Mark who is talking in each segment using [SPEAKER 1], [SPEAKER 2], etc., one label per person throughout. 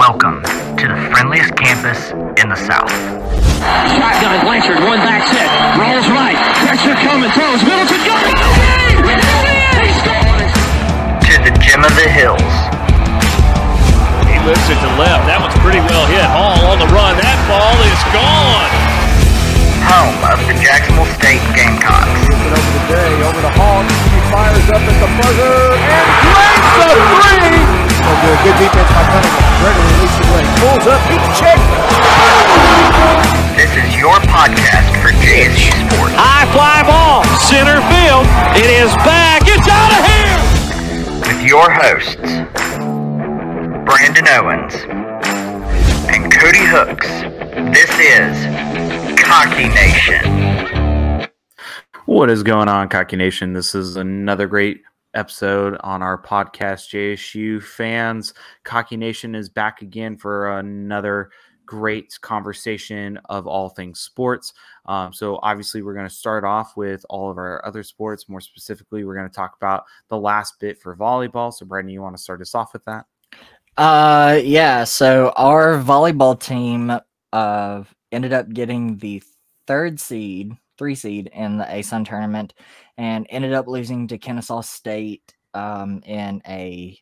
[SPEAKER 1] Welcome to the friendliest campus in the South.
[SPEAKER 2] Shotgun Blanchard, one back set, rolls right, pressure coming, throws, Middleton, go!
[SPEAKER 1] To the gym of the hills.
[SPEAKER 3] He lifts it to left. That one's pretty well hit. Hall on the run. That ball is gone.
[SPEAKER 1] Home of the Jacksonville State Gamecocks.
[SPEAKER 4] Gets it over the day, over the Hawk. He fires up at the buzzer and drains the three. So good, good defense by Cunningham. Gregory releases away, pulls up, he checks.
[SPEAKER 1] This is your podcast for JSU Sports.
[SPEAKER 3] High fly ball. Center field. It is back. It's out of here.
[SPEAKER 1] With your hosts, Brandon Owens and Cody Hooks. This is Cocky Nation.
[SPEAKER 5] What is going on, Cocky Nation? This is another great episode on our podcast, JSU fans. Cocky Nation is back again for another great conversation of all things sports. Um, so, obviously, we're going to start off with all of our other sports. More specifically, we're going to talk about the last bit for volleyball. So, Brandon, you want to start us off with that?
[SPEAKER 6] Uh, yeah. So our volleyball team uh ended up getting the third seed, three seed in the ASUN tournament, and ended up losing to Kennesaw State um in a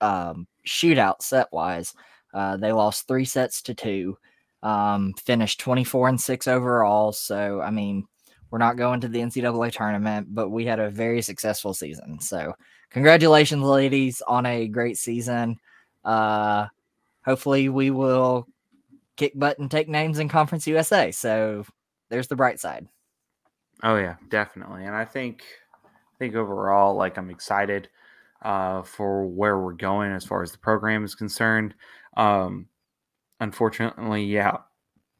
[SPEAKER 6] um shootout set wise. Uh, they lost three sets to two. Um, finished twenty four and six overall. So I mean, we're not going to the NCAA tournament, but we had a very successful season. So congratulations, ladies, on a great season. Uh, hopefully, we will kick butt and take names in Conference USA. So there's the bright side.
[SPEAKER 5] Oh yeah, definitely. And I think I think overall, like I'm excited uh, for where we're going as far as the program is concerned. Um, unfortunately, yeah.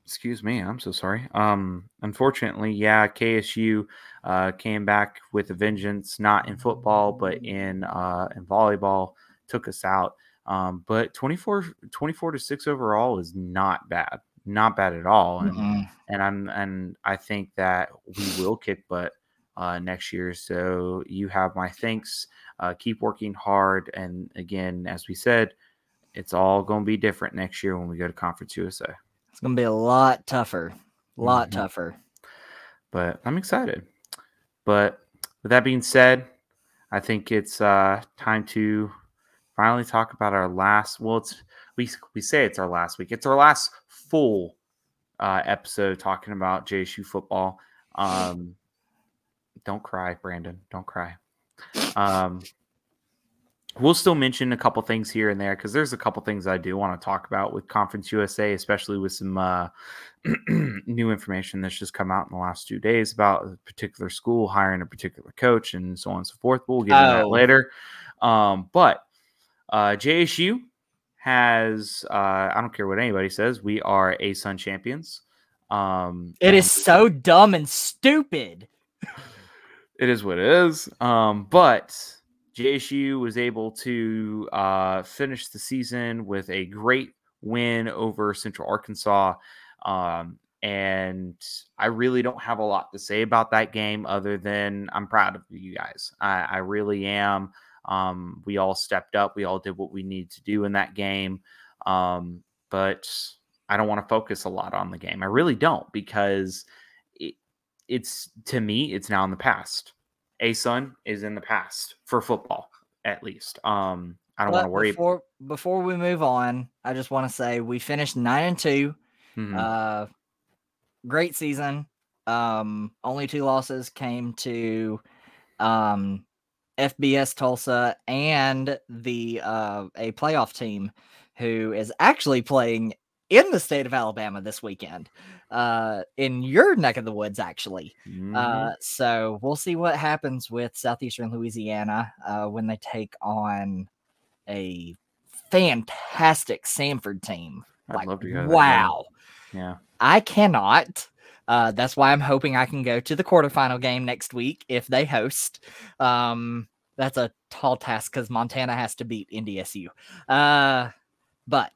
[SPEAKER 5] Excuse me, I'm so sorry. Um, unfortunately, yeah, KSU uh, came back with a vengeance, not in football, but in uh, in volleyball, took us out. Um, but 24, 24 to six overall is not bad, not bad at all. And
[SPEAKER 6] Mm-mm.
[SPEAKER 5] and I'm and I think that we will kick butt uh, next year. So you have my thanks. Uh, keep working hard, and again, as we said, it's all going to be different next year when we go to Conference USA.
[SPEAKER 6] It's going to be a lot tougher. A lot
[SPEAKER 5] Mhm.
[SPEAKER 6] tougher.
[SPEAKER 5] But I'm excited. But with that being said, I think it's uh, time to finally talk about our last. Well, it's we we say it's our last week. It's our last full uh, episode talking about JSU football. Um, don't cry, Brandon. Don't cry. Um, we'll still mention a couple things here and there because there's a couple things I do want to talk about with Conference USA, especially with some uh, new information that's just come out in the last two days about a particular school hiring a particular coach and so on and so forth. We'll get into that
[SPEAKER 6] Oh.
[SPEAKER 5] later. Um, but uh, JSU has, uh, I don't care what anybody says, we are ASUN champions. Um,
[SPEAKER 6] It is so dumb and stupid.
[SPEAKER 5] it is what it is. Um, but JSU was able to uh, finish the season with a great win over Central Arkansas. Um, and I really don't have a lot to say about that game other than I'm proud of you guys. I, I really am. Um, we all stepped up. We all did what we needed to do in that game. Um, but I don't want to focus a lot on the game. I really don't because it, it's to me, it's now in the past. ASUN is in the past for football, at least. Um, I don't want to worry.
[SPEAKER 6] Before, before we move on, I just want to say we finished nine and two.
[SPEAKER 5] Mhm.
[SPEAKER 6] Uh, great season. Um, only two losses came to um, FBS Tulsa and the uh, a playoff team who is actually playing in the state of Alabama this weekend. Uh, in your neck of the woods, actually.
[SPEAKER 5] Mhm.
[SPEAKER 6] Uh, so we'll see what happens with Southeastern Louisiana uh, when they take on a fantastic Samford team.
[SPEAKER 5] I'd
[SPEAKER 6] like,
[SPEAKER 5] love to go to that game.
[SPEAKER 6] wow.
[SPEAKER 5] yeah.
[SPEAKER 6] I cannot. Uh, that's why I'm hoping I can go to the quarterfinal game next week if they host. Um, that's a tall task because Montana has to beat NDSU. Uh, but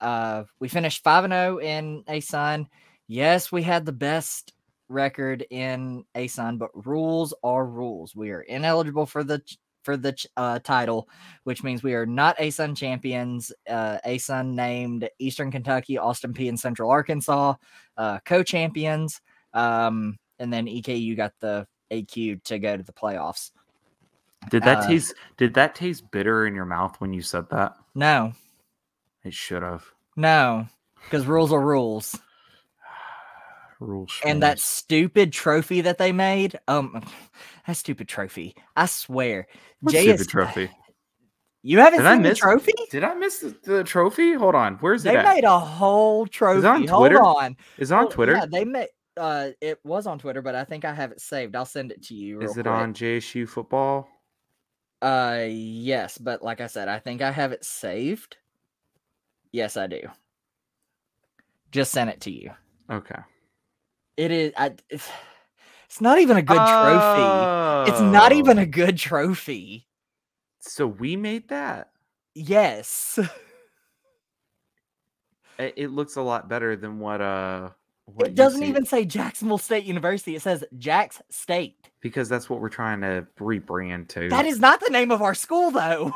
[SPEAKER 6] uh, we finished five and zero in ASUN. Yes, we had the best record in ASUN, but rules are rules. We are ineligible for the for the ch- uh, title, which means we are not ASUN champions. Uh, ASUN named Eastern Kentucky, Austin Peay, and Central Arkansas uh, co-champions. Um, and then EKU got the AQ to go to the playoffs.
[SPEAKER 5] Did that
[SPEAKER 6] Uh,
[SPEAKER 5] taste? Did that taste bitter in your mouth when you said that?
[SPEAKER 6] No,
[SPEAKER 5] It should have.
[SPEAKER 6] no, because rules are rules.
[SPEAKER 5] Rules.
[SPEAKER 6] And that stupid trophy that they made, um, that stupid trophy. I swear, JS
[SPEAKER 5] stupid trophy.
[SPEAKER 6] You haven't
[SPEAKER 5] Did I
[SPEAKER 6] seen the
[SPEAKER 5] miss-
[SPEAKER 6] trophy?
[SPEAKER 5] Did I miss the, the trophy? Hold on. Where's
[SPEAKER 6] They
[SPEAKER 5] it at?
[SPEAKER 6] made a whole trophy.
[SPEAKER 5] on
[SPEAKER 6] Hold
[SPEAKER 5] Twitter?
[SPEAKER 6] on.
[SPEAKER 5] Is it on
[SPEAKER 6] Well,
[SPEAKER 5] Twitter?
[SPEAKER 6] Yeah, they made. Uh, it was on Twitter, but I think I have it saved. I'll send it to you.
[SPEAKER 5] Is it
[SPEAKER 6] quick.
[SPEAKER 5] on JSU football?
[SPEAKER 6] Uh, yes, but like I said, I think I have it saved. Yes, I do. Just sent it to you.
[SPEAKER 5] Okay.
[SPEAKER 6] It is. I, it's, it's not even a good trophy. It's not even
[SPEAKER 5] Oh.
[SPEAKER 6] a good trophy.
[SPEAKER 5] So we made that.
[SPEAKER 6] Yes.
[SPEAKER 5] It, it looks a lot better than what uh. What
[SPEAKER 6] It doesn't
[SPEAKER 5] see,
[SPEAKER 6] even say Jacksonville State University. It says Jacks State.
[SPEAKER 5] because that's what we're trying to rebrand to.
[SPEAKER 6] That is not the name of our school, though.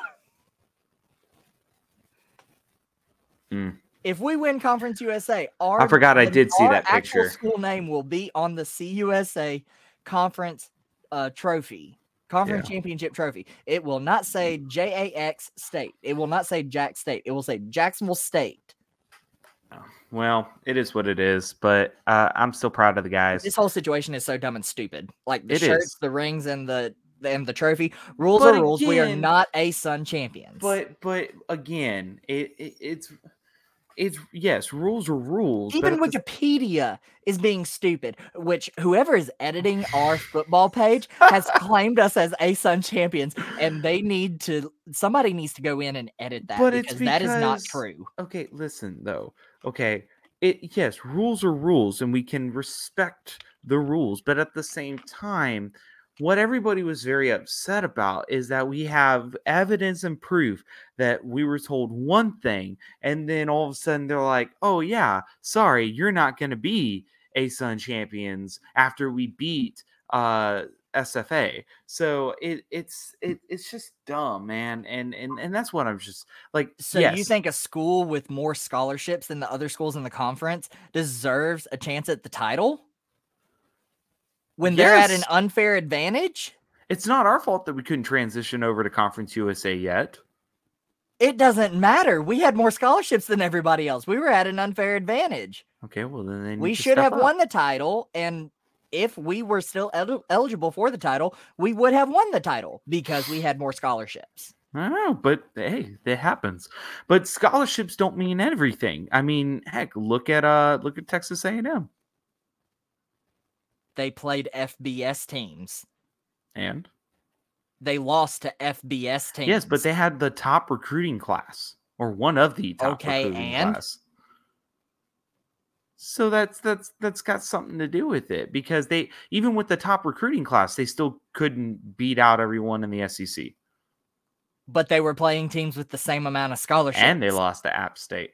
[SPEAKER 5] Mm.
[SPEAKER 6] If we win Conference USA, our
[SPEAKER 5] I forgot I did see that
[SPEAKER 6] actual
[SPEAKER 5] picture.
[SPEAKER 6] School name will be on the CUSA Conference uh, Trophy, Conference Championship Trophy. It will not say JAX State. It will not say Jack State. It will say Jacksonville State.
[SPEAKER 5] Well, it is what it is, but uh, I'm still proud of the guys.
[SPEAKER 6] This whole situation is so dumb and stupid. Like the
[SPEAKER 5] It
[SPEAKER 6] shirts,
[SPEAKER 5] is.
[SPEAKER 6] the rings, and the and the trophy. Rules
[SPEAKER 5] But
[SPEAKER 6] are rules. we are not ASUN champions.
[SPEAKER 5] But but again, it, it it's it's yes, rules are rules.
[SPEAKER 6] Even Wikipedia is being stupid, which whoever is editing our football page has claimed us as ASUN champions, and they need to somebody needs to go in and edit that
[SPEAKER 5] But it's
[SPEAKER 6] because that is not true.
[SPEAKER 5] okay, listen though. Okay, it yes, rules are rules, and we can respect the rules, but at the same time. What everybody was very upset about is that we have evidence and proof that we were told one thing, and then all of a sudden they're like, "Oh yeah, sorry, you're not going to be ASUN champions after we beat uh SFA." So it it's it, it's just dumb, man, and and and that's what I'm just like.
[SPEAKER 6] So you think a school with more scholarships than the other schools in the conference deserves a chance at the title? When they're at an unfair advantage?
[SPEAKER 5] it's not our fault that we couldn't transition over to Conference USA yet?
[SPEAKER 6] It doesn't matter. We had more scholarships than everybody else. We were at an unfair advantage.
[SPEAKER 5] Okay, well then
[SPEAKER 6] we should have
[SPEAKER 5] up.
[SPEAKER 6] won the title and if we were still el- eligible for the title we would have won the title because we had more scholarships
[SPEAKER 5] I don't know, but hey, it happens. But scholarships don't mean everything. I mean, heck, look at uh, look at Texas A&M,
[SPEAKER 6] they played fbs teams
[SPEAKER 5] and
[SPEAKER 6] they lost to fbs teams
[SPEAKER 5] yes, but they had the top recruiting class or one of the top
[SPEAKER 6] Okay,
[SPEAKER 5] recruiting
[SPEAKER 6] and?
[SPEAKER 5] class. So that's that's that's got something to do with it because they even with the top recruiting class, they still couldn't beat out everyone in the SEC,
[SPEAKER 6] but they were playing teams with the same amount of scholarships
[SPEAKER 5] and they lost to App State.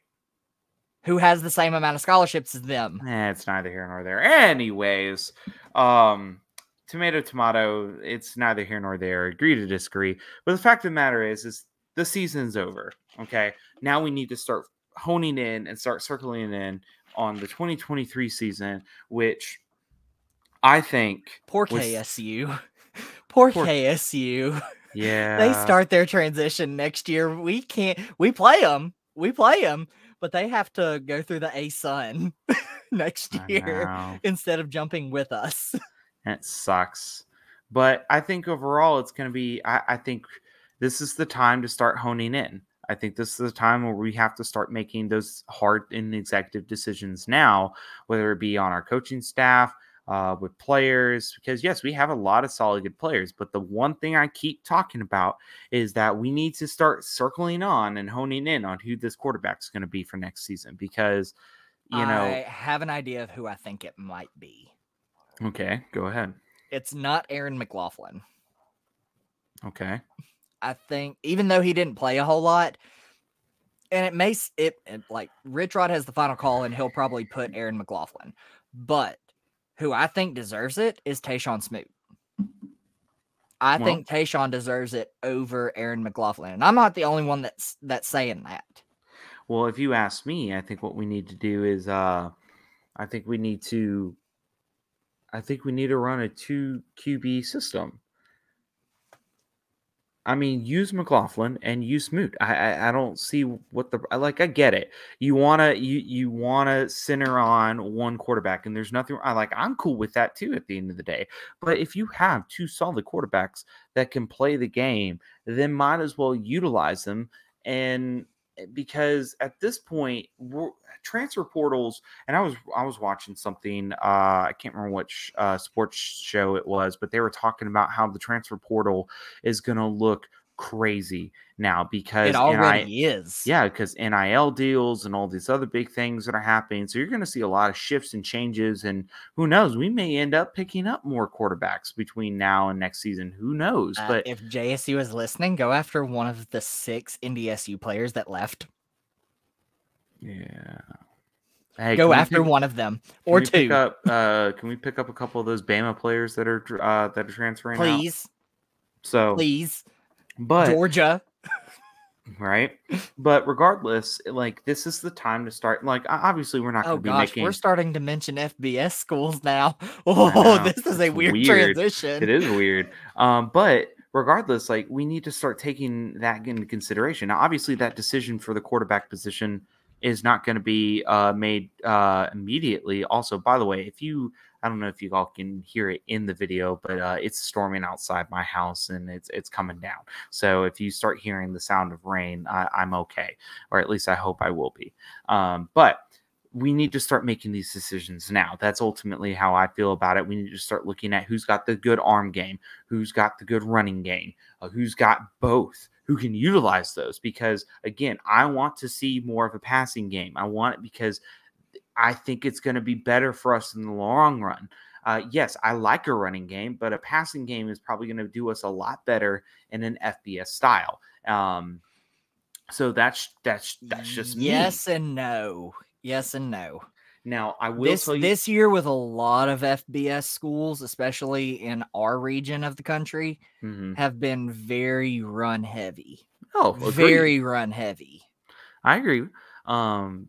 [SPEAKER 6] Who has the same amount of scholarships as them
[SPEAKER 5] Eh, it's neither here nor there. Anyways, um, tomato, tomato. It's neither here nor there. Agree to disagree. But the fact of the matter is, is the season's over. Okay, now we need to start honing in and start circling in on the 2023 season, which I think
[SPEAKER 6] poor
[SPEAKER 5] was-
[SPEAKER 6] ksu poor,
[SPEAKER 5] Poor-
[SPEAKER 6] ksu
[SPEAKER 5] Yeah,
[SPEAKER 6] they start their transition next year we can't we play them we play them but they have to go through the ASUN next year instead of jumping with us
[SPEAKER 5] It sucks. But I think overall it's going to be, I, I think this is the time to start honing in. I think this is the time where we have to start making those hard and executive decisions now, whether it be on our coaching staff, uh, with players, because yes, we have a lot of solid good players. But the one thing I keep talking about is that we need to start circling on and honing in on who this quarterback is going to be for next season because, you know,
[SPEAKER 6] i have an idea of who i think it might be
[SPEAKER 5] okay, go ahead.
[SPEAKER 6] it's not aaron mclaughlin
[SPEAKER 5] Okay.
[SPEAKER 6] i think even though he didn't play a whole lot and it may it, it like rich rod has the final call and he'll probably put aaron mclaughlin but who i think deserves it is tayshawn smoot I
[SPEAKER 5] Well-
[SPEAKER 6] think Tayshawn deserves it over Aaron McLaughlin. And I'm not the only one that's that's saying that.
[SPEAKER 5] Well, if you ask me, I think what we need to do is uh I think we need to I think we need to run a two QB system. I mean, use McLaughlin and use Smoot. I, I I don't see what the like. I get it. You wanna you you wanna center on one quarterback, and there's nothing. I like. I'm cool with that too. At the end of the day, but if you have two solid quarterbacks that can play the game, then might as well utilize them. And because at this point, transfer portals, and I was I was watching something. Uh, I can't remember which uh, sports show it was, but they were talking about how the transfer portal is going to look crazy now because
[SPEAKER 6] It already is.
[SPEAKER 5] yeah, because NIL deals and all these other big things that are happening. So you're going to see a lot of shifts and changes. And who knows, we may end up picking up more quarterbacks between now and next season. Who knows?
[SPEAKER 6] Uh,
[SPEAKER 5] but
[SPEAKER 6] if JSU is listening, go after one of the six NDSU players that left.
[SPEAKER 5] yeah. Hey,
[SPEAKER 6] go after
[SPEAKER 5] pick-
[SPEAKER 6] one of them or two,
[SPEAKER 5] Up, uh, can we pick up a couple of those Bama players that are uh, that are transferring? out?
[SPEAKER 6] please,
[SPEAKER 5] So,
[SPEAKER 6] please.
[SPEAKER 5] But
[SPEAKER 6] Georgia.
[SPEAKER 5] right, but regardless, like this is the time to start. Like, obviously, we're not
[SPEAKER 6] Oh
[SPEAKER 5] going to be
[SPEAKER 6] gosh,
[SPEAKER 5] making.
[SPEAKER 6] we're starting to mention FBS schools now. Oh, this is a weird,
[SPEAKER 5] weird.
[SPEAKER 6] transition.
[SPEAKER 5] it is weird um but regardless like we need to start taking that into consideration now obviously that decision for the quarterback position is not going to be uh made uh immediately also by the way if you i don't know if you all can hear it in the video but uh it's storming outside my house and it's it's coming down so if you start hearing the sound of rain I, i'm okay or at least i hope i will be um but we need to start making these decisions now. That's ultimately how I feel about it. We need to start looking at who's got the good arm game, who's got the good running game, uh, who's got both, who can utilize those. Because again, I want to see more of a passing game. I want it because I think it's going to be better for us in the long run. Uh, yes, I like a running game, but a passing game is probably going to do us a lot better in an FBS style. Um, so that's that's that's just me.
[SPEAKER 6] yes and no. Yes and no.
[SPEAKER 5] Now I will
[SPEAKER 6] This
[SPEAKER 5] you
[SPEAKER 6] this year with a lot of FBS schools, especially in our region of the country,
[SPEAKER 5] Mhm.
[SPEAKER 6] have been very run heavy.
[SPEAKER 5] Oh, agreed.
[SPEAKER 6] Very run heavy.
[SPEAKER 5] I agree. Um,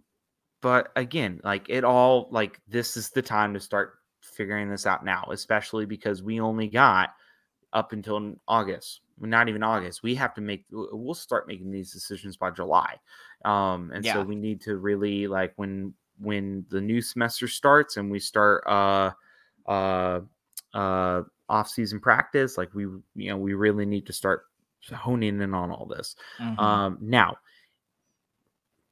[SPEAKER 5] but again, like it all, like this is the time to start figuring this out now, especially because we only got up until August, not even August. We have to make, we'll start making these decisions by July. Um, and so we need to really like when when the new semester starts and we start uh uh uh off season practice. Like we, you know, we really need to start honing in on all this.
[SPEAKER 6] Mhm.
[SPEAKER 5] Um, now,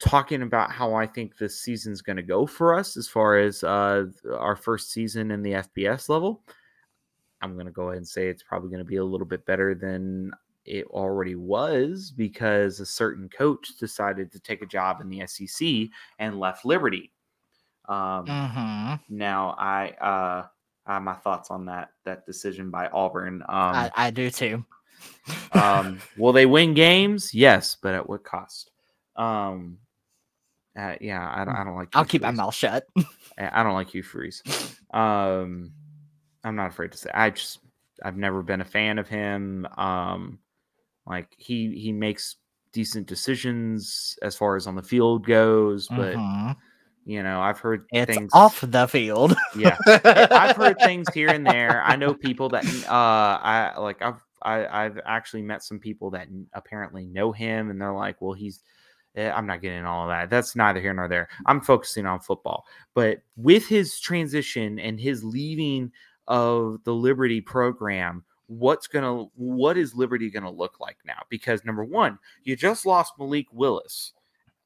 [SPEAKER 5] talking about how I think this season's going to go for us as far as uh, our first season in the FBS level, I'm going to go ahead and say it's probably going to be a little bit better than it already was because a certain coach decided to take a job in the SEC and left Liberty. Um,
[SPEAKER 6] Mhm.
[SPEAKER 5] Now, I uh, I have my thoughts on that that decision by Auburn. Um,
[SPEAKER 6] I, I do too.
[SPEAKER 5] um, will they win games? Yes, but at what cost? Um, uh, yeah, I don't. I don't like.
[SPEAKER 6] I'll keep my mouth shut.
[SPEAKER 5] I I don't like Hugh Freeze. Um, I'm not afraid to say. I just I've never been a fan of him. Um, like he he makes decent decisions as far as on the field goes, but
[SPEAKER 6] Mhm.
[SPEAKER 5] you know I've heard
[SPEAKER 6] It's
[SPEAKER 5] things
[SPEAKER 6] off the field.
[SPEAKER 5] Yeah, I've heard things here and there. I know people that uh I like I've I, I've actually met some people that apparently know him and they're like, well, he's I'm not getting all of that. That's neither here nor there. I'm focusing on football. But with his transition and his leaving of the Liberty program, what's gonna what is Liberty gonna look like now? Because number one, you just lost Malik Willis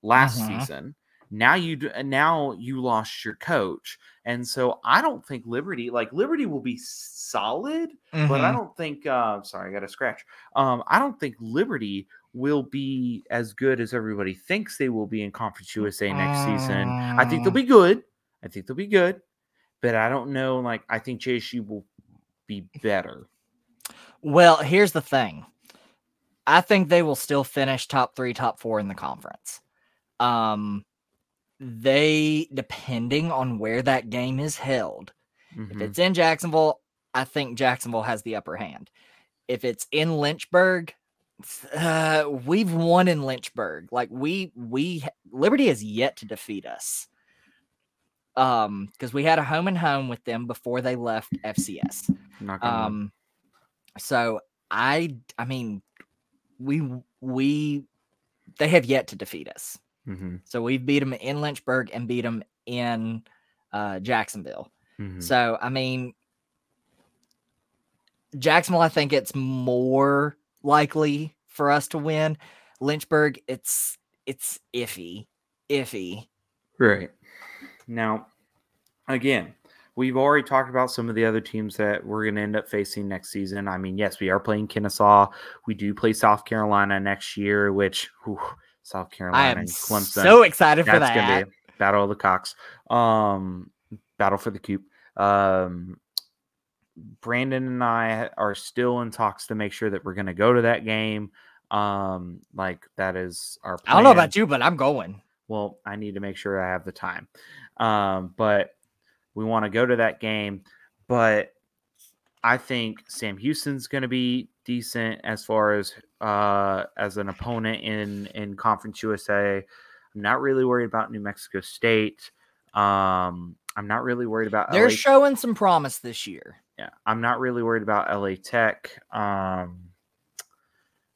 [SPEAKER 5] last
[SPEAKER 6] Mhm.
[SPEAKER 5] season. Now you now you lost your coach. And so I don't think Liberty, like Liberty will be solid, but I
[SPEAKER 6] Mhm.
[SPEAKER 5] don't think uh sorry, I got a scratch. Um, I don't think Liberty will be as good as everybody thinks they will be in Conference USA next season. I think they'll
[SPEAKER 6] Mm.
[SPEAKER 5] be good. I think they'll be good, but I don't know. Like I think JSU will be better.
[SPEAKER 6] Well, here's the thing. I think they will still finish top three, top four in the conference. Um, they depending on where that game is held. If
[SPEAKER 5] Mhm.
[SPEAKER 6] it's in Jacksonville, I think Jacksonville has the upper hand. if it's in Lynchburg, uh, we've won in Lynchburg. Like we we Liberty has yet to defeat us. Um, because we had a home and home with them before they left FCS. Um, so I I mean, we we they have yet to defeat us.
[SPEAKER 5] Mhm,
[SPEAKER 6] So we've beat them in Lynchburg and beat them in uh, Jacksonville.
[SPEAKER 5] mhm.
[SPEAKER 6] So I mean, Jacksonville, I think it's more likely for us to win. Lynchburg, it's it's iffy, iffy.
[SPEAKER 5] Right. Now, again, we've already talked about some of the other teams that we're going to end up facing next season. I mean, yes, we are playing Kennesaw. We do play South Carolina next year, which whew, South
[SPEAKER 6] I
[SPEAKER 5] Carolina
[SPEAKER 6] am
[SPEAKER 5] and Clemson.
[SPEAKER 6] so excited for that.
[SPEAKER 5] going to be a battle of the cocks. Um, battle for the coop. Um, Brandon and I are still in talks to make sure that we're going to go to that game. Um, like that is our.
[SPEAKER 6] I don't know about you, but I'm going.
[SPEAKER 5] well, I need to make sure I have the time. Um, but we want to go to that game. But I think Sam Houston's going to be decent as far as uh, as an opponent in in Conference USA. I'm not really worried about New Mexico State. Um, I'm not really worried about
[SPEAKER 6] They're
[SPEAKER 5] LA.
[SPEAKER 6] showing some promise this year.
[SPEAKER 5] Yeah, I'm not really worried about LA Tech. Um,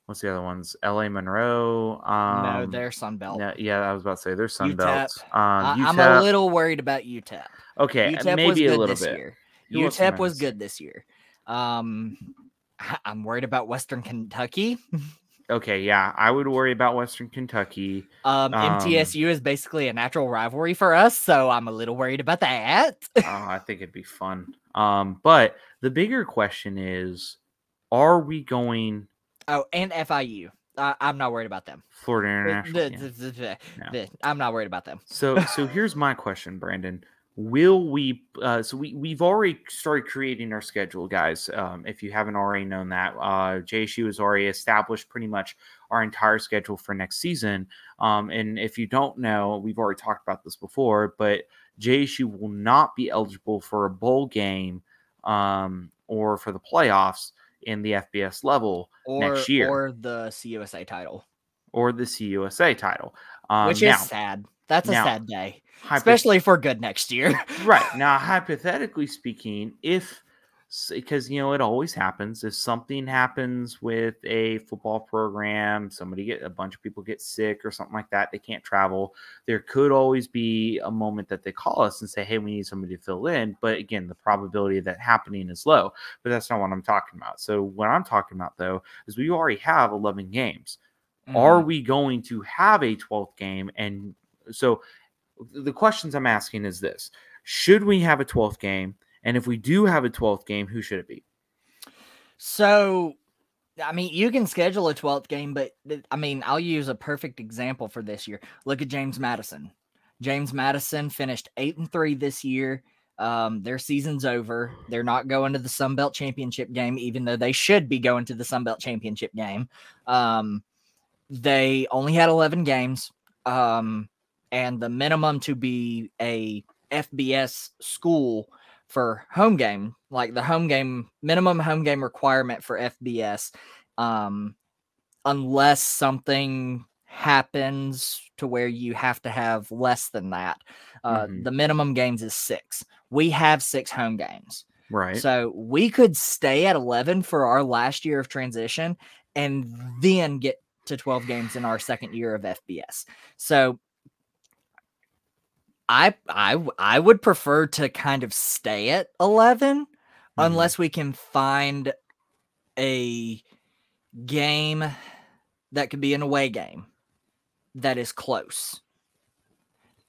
[SPEAKER 5] what's the other ones? LA Monroe. Um,
[SPEAKER 6] no, they're Sun Belt.
[SPEAKER 5] yeah, yeah, I was about to say there's Sun
[SPEAKER 6] UTEP.
[SPEAKER 5] Um,
[SPEAKER 6] I, I'm a little worried about UTEP.
[SPEAKER 5] okay,
[SPEAKER 6] UTEP
[SPEAKER 5] maybe a little bit.
[SPEAKER 6] year. UTEP was good this year. Um, I'm worried about Western Kentucky.
[SPEAKER 5] Okay, yeah, I would worry about Western Kentucky.
[SPEAKER 6] Um,
[SPEAKER 5] Um,
[SPEAKER 6] MTSU is basically a natural rivalry for us, so I'm a little worried about that.
[SPEAKER 5] oh, I think it'd be fun. Um, but the bigger question is, are we going
[SPEAKER 6] oh, and FIU. Uh, I'm not worried about them.
[SPEAKER 5] Florida International?
[SPEAKER 6] the-
[SPEAKER 5] Yeah.
[SPEAKER 6] the- the- the-
[SPEAKER 5] No.
[SPEAKER 6] I'm not worried about them.
[SPEAKER 5] So, so here's my question, Brandon. Will we? Uh, so we we've already started creating our schedule, guys. Um, if you haven't already known that, uh, JSU has already established pretty much our entire schedule for next season. Um, and if you don't know, we've already talked about this before, but JSU will not be eligible for a bowl game um, or for the playoffs in the FBS level
[SPEAKER 6] Or,
[SPEAKER 5] Next year.
[SPEAKER 6] or the CUSA title,
[SPEAKER 5] or the CUSA title. Um,
[SPEAKER 6] which
[SPEAKER 5] now,
[SPEAKER 6] is sad. That's a
[SPEAKER 5] now,
[SPEAKER 6] sad day,
[SPEAKER 5] hypo-
[SPEAKER 6] especially for good next year.
[SPEAKER 5] right now hypothetically speaking if because you know it always happens if something happens with a football program somebody get a bunch of people get sick or something like that they can't travel there could always be a moment that they call us and say hey we need somebody to fill in but again the probability of that happening is low but that's not what i'm talking about. So what i'm talking about though is we already have 11 games.
[SPEAKER 6] Mm-hmm.
[SPEAKER 5] are we going to have a 12th game? And so the questions i'm asking is this should we have a 12th game and if we do have a 12th game who should it be
[SPEAKER 6] So, I mean, you can schedule a 12th game, but I mean, I'll use a perfect example for this year. Look at James Madison. James Madison finished eight and three this year. Um, their season's over. They're not going to the Sun Belt Championship game, even though they should be going to the Sun Belt Championship game. Um, they only had 11 games. Um, and the minimum to be a FBS school for home game, like the home game minimum home game requirement for FBS, um, unless something happens to where you have to have less than that. Uh,
[SPEAKER 5] Mhm.
[SPEAKER 6] The minimum games is six. We have six home games.
[SPEAKER 5] right
[SPEAKER 6] So we could stay at 11 for our last year of transition and then get to 12 games in our second year of FBS. So I I I would prefer to kind of stay at 11 unless we can find a game that could be an away game that is close.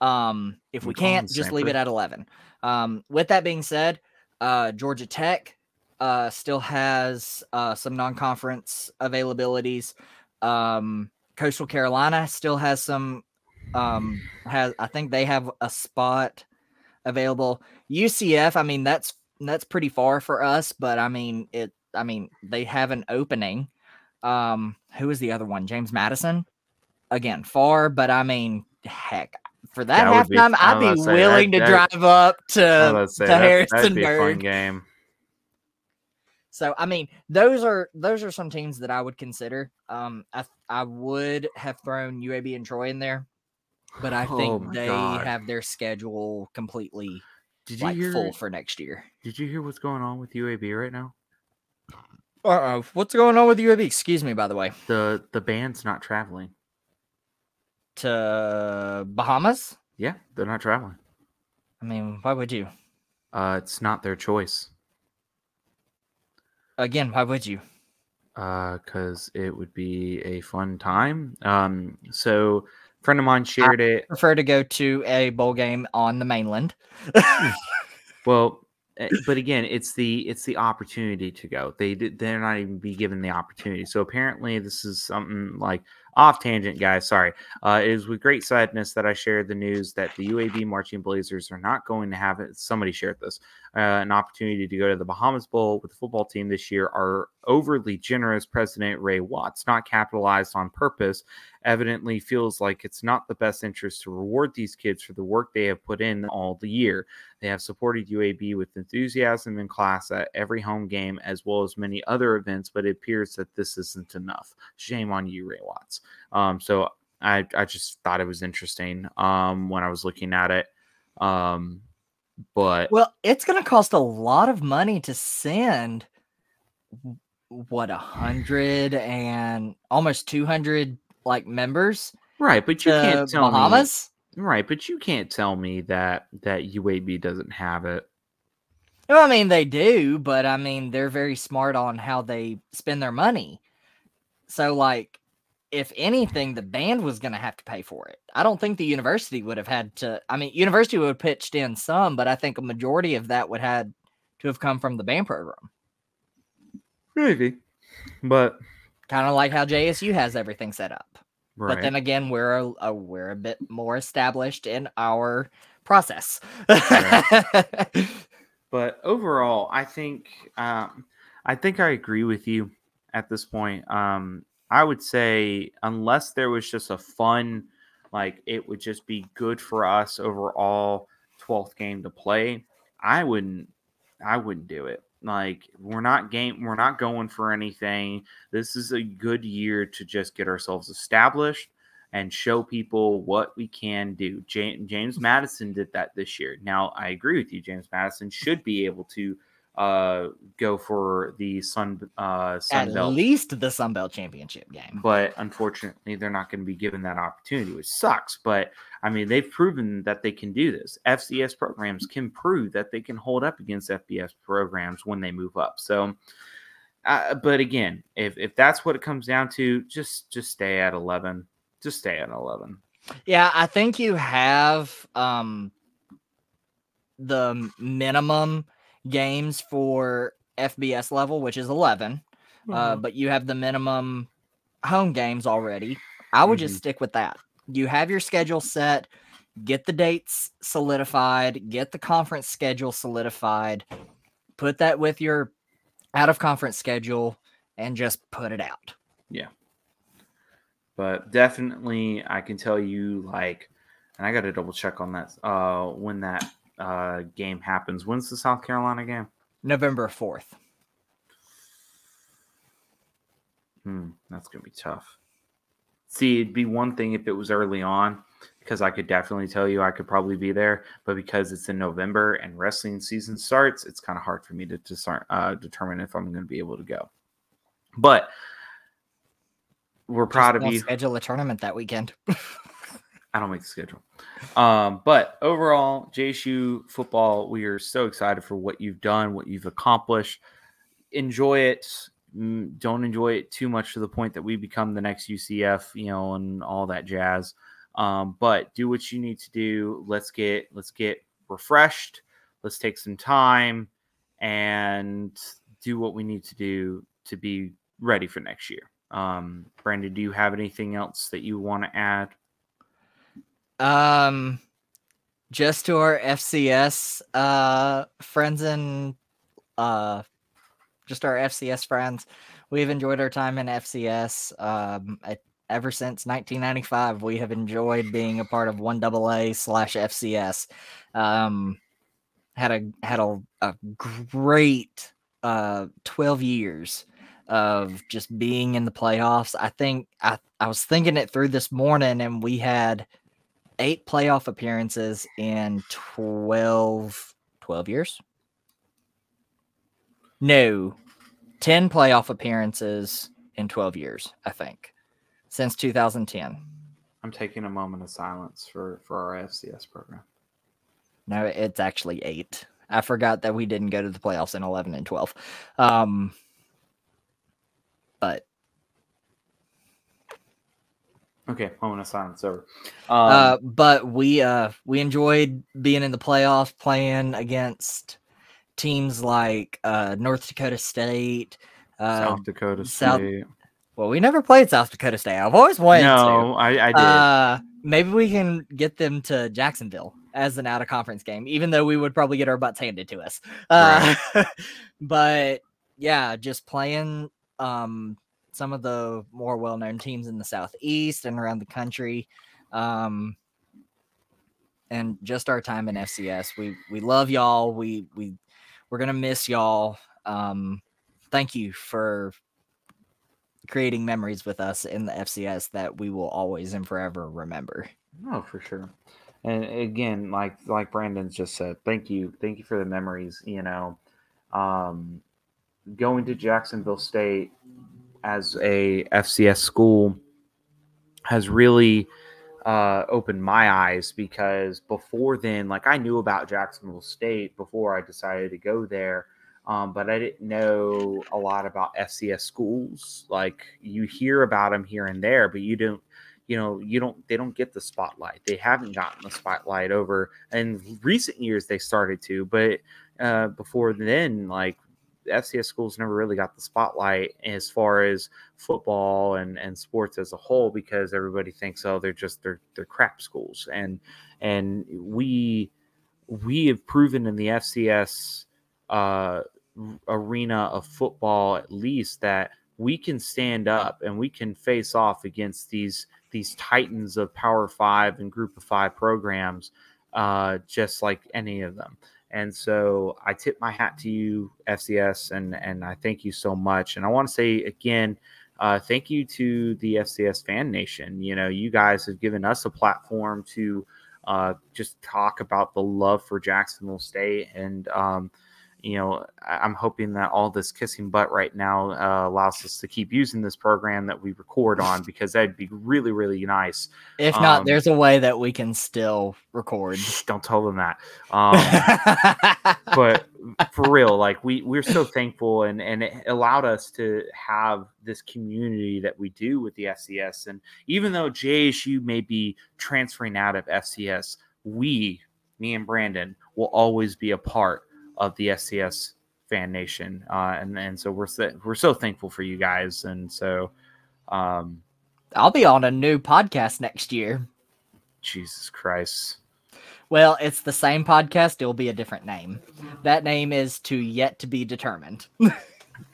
[SPEAKER 6] Um if we
[SPEAKER 5] We call 'em
[SPEAKER 6] can't just leave it at 11. Um with that being said, uh Georgia Tech uh still has uh some non-conference availabilities. Um Coastal Carolina still has some um has I think they have a spot available. UCF, I mean that's that's pretty far for us, but I mean it I mean they have an opening. Um who is the other one? James Madison? Again, far, but I mean heck for that,
[SPEAKER 5] That
[SPEAKER 6] halftime, I'd be willing
[SPEAKER 5] that-
[SPEAKER 6] to
[SPEAKER 5] that-
[SPEAKER 6] drive up to,
[SPEAKER 5] say,
[SPEAKER 6] to
[SPEAKER 5] that- that'd be a fun
[SPEAKER 6] Harrisonburg.
[SPEAKER 5] game
[SPEAKER 6] So I mean, those are those are some teams that I would consider. Um, I I would have thrown UAB and Troy in there, but I
[SPEAKER 5] Oh
[SPEAKER 6] think
[SPEAKER 5] my
[SPEAKER 6] they
[SPEAKER 5] God.
[SPEAKER 6] have their schedule completely
[SPEAKER 5] Did you
[SPEAKER 6] like
[SPEAKER 5] hear?
[SPEAKER 6] full for next year.
[SPEAKER 5] Did you hear what's going on with UAB right now?
[SPEAKER 6] Uh oh, what's going on with UAB? Excuse me, by the way.
[SPEAKER 5] The the band's not traveling.
[SPEAKER 6] To Bahamas.
[SPEAKER 5] Yeah, they're not traveling.
[SPEAKER 6] I mean, why would you?
[SPEAKER 5] Uh, it's not their choice.
[SPEAKER 6] Again, why would you?
[SPEAKER 5] Uh, because it would be a fun time. Um, so a friend of mine shared it.
[SPEAKER 6] Prefer to go to a bowl game on the mainland.
[SPEAKER 5] Well, eh, but again, it's the it's the opportunity to go. They they're not even be given the opportunity. So apparently, this is something like off tangent, guys. Sorry. Uh, it is with great sadness that I shared the news that the UAB Marching Blazers are not going to have it. Somebody shared this uh, an opportunity to go to the Bahamas Bowl with the football team this year. Our overly generous president Ray Watts, not capitalized on purpose, evidently feels like it's not the best interest to reward these kids for the work they have put in all the year. They have supported UAB with enthusiasm in class at every home game as well as many other events, but it appears that this isn't enough. Shame on you, Ray Watts. Um, so I, I just thought it was interesting um, when I was looking at it. Um, but
[SPEAKER 6] Well, it's going to cost a lot of money to send what a hundred and almost two hundred like members
[SPEAKER 5] right, but you can't tell me right, but you can't tell me that that UAB doesn't have it.
[SPEAKER 6] Well, I mean, they do, but I mean, they're very smart on how they spend their money. So, like, if anything, the band was going to have to pay for it. I don't think the university would have had to. I mean, university would have pitched in some, but I think a majority of that would had to have come from the band program.
[SPEAKER 5] Maybe, but
[SPEAKER 6] Kind of like how JSU has everything set up.
[SPEAKER 5] right.
[SPEAKER 6] But then again, we're a, a we're a bit more established in our process.
[SPEAKER 5] but overall, I think um, I think I agree with you at this point. Um, I would say unless there was just a fun, like it would just be good for us overall. Twelfth game to play, I wouldn't. I wouldn't do it. Like we're not game. We're not going for anything. This is a good year to just get ourselves established and show people what we can do. James Madison did that this year. Now, I agree with you. James Madison should be able to uh, go for the Sun uh, Sun
[SPEAKER 6] At
[SPEAKER 5] Belt,
[SPEAKER 6] least the Sun Belt championship game.
[SPEAKER 5] but unfortunately, they're not going to be given that opportunity, which sucks. But I mean, they've proven that they can do this. FCS programs can prove that they can hold up against FBS programs when they move up. So. Uh, but again, if, if that's what it comes down to, just just stay at eleven. Just stay at eleven.
[SPEAKER 6] Yeah, I think you have um the minimum games for FBS level, which is 11. Uh, but you have the minimum home games already. I would just stick with that. You have your schedule set, get the dates solidified, get the conference schedule solidified, put that with your out of conference schedule, and just put it out. Yeah.
[SPEAKER 5] But definitely I can tell you like, and I got to double check on that uh, when that uh, game happens. When's the South Carolina game?
[SPEAKER 6] November 4th.
[SPEAKER 5] Hmm, that's gonna be tough. See, it'd be one thing if it was early on, because I could definitely tell you I could probably be there. But because it's in November and wrestling season starts, it's kind of hard for me to discern, uh, determine if I'm going to be able to go. But we're proud of
[SPEAKER 6] Just don't
[SPEAKER 5] you.
[SPEAKER 6] Schedule a tournament that weekend.
[SPEAKER 5] I don't make the schedule. Um, but overall, JSU football, we are so excited for what you've done, what you've accomplished. Enjoy it. Mm, Don't enjoy it too much to the point that we become the next UCF, you know, and all that jazz. Um, but do what you need to do. Let's get let's get refreshed. Let's take some time and do what we need to do to be ready for next year. Um, Brandon, do you have anything else that you want to add?
[SPEAKER 6] Um, just to our FCS uh friends and uh, just our FCS friends, we've enjoyed our time in FCS. Um, ever since 1995, we have enjoyed being a part of one AA slash FCS. Um, had a had a, a great uh 12 years of just being in the playoffs. I think I I was thinking it through this morning and we had eight playoff appearances in 12 12 years. No. 10 playoff appearances in 12 years, I think. Since 2010.
[SPEAKER 5] I'm taking a moment of silence for for our FCS program.
[SPEAKER 6] No, it's actually 8. I forgot that we didn't go to the playoffs in 11 and 12. Um but
[SPEAKER 5] Okay, moment of silence over. Um,
[SPEAKER 6] uh, but we uh we enjoyed being in the playoffs, playing against teams like uh North Dakota State. Uh,
[SPEAKER 5] South Dakota
[SPEAKER 6] South-
[SPEAKER 5] State.
[SPEAKER 6] well, we never played South Dakota State. I've always wanted
[SPEAKER 5] no, I, I
[SPEAKER 6] to.
[SPEAKER 5] did.
[SPEAKER 6] Uh, maybe we can get them to Jacksonville as an out of conference game, even though we would probably get our butts handed to us. Uh, but yeah, just playing um some of the more well-known teams in the southeast and around the country um and just our time in fcs we we love y'all we we we're gonna miss y'all um thank you for creating memories with us in the fcs that we will always and forever remember
[SPEAKER 5] No, for sure. And again, like like Brandon's just said, thank you, thank you for the memories. You know, um, going to Jacksonville State as a FCS school has really uh, opened my eyes because before then, like I knew about Jacksonville State before I decided to go there, um, but I didn't know a lot about FCS schools. Like you hear about them here and there, but you don't you know you don't they don't get the spotlight they haven't gotten the spotlight over in recent years they started to but uh, before then like fcs schools never really got the spotlight as far as football and and sports as a whole because everybody thinks oh they're just they're they're crap schools and and we we have proven in the fcs uh arena of football at least that we can stand up and we can face off against these these titans of Power Five and Group of Five programs, uh, just like any of them. And so I tip my hat to you, FCS, and and I thank you so much. And I want to say again, uh, thank you to the FCS fan nation. You know, you guys have given us a platform to uh, just talk about the love for Jacksonville State and. Um, you know, I'm hoping that all this kissing butt right now uh, allows us to keep using this program that we record on because that'd be really, really nice.
[SPEAKER 6] if not
[SPEAKER 5] Um,
[SPEAKER 6] there's a way that we can still record
[SPEAKER 5] don't tell them that. Um, but for real, like we we're so thankful, and and it allowed us to have this community that we do with the FCS. And even though JSU may be transferring out of FCS, we, me and Brandon, will always be a part of the FCS fan nation, uh, and and so we're so, we're so thankful for you guys, and so. Um,
[SPEAKER 6] i'll be on a new podcast next year
[SPEAKER 5] Jesus Christ.
[SPEAKER 6] Well, it's the same podcast. It'll be a different name. That name is to yet to be determined.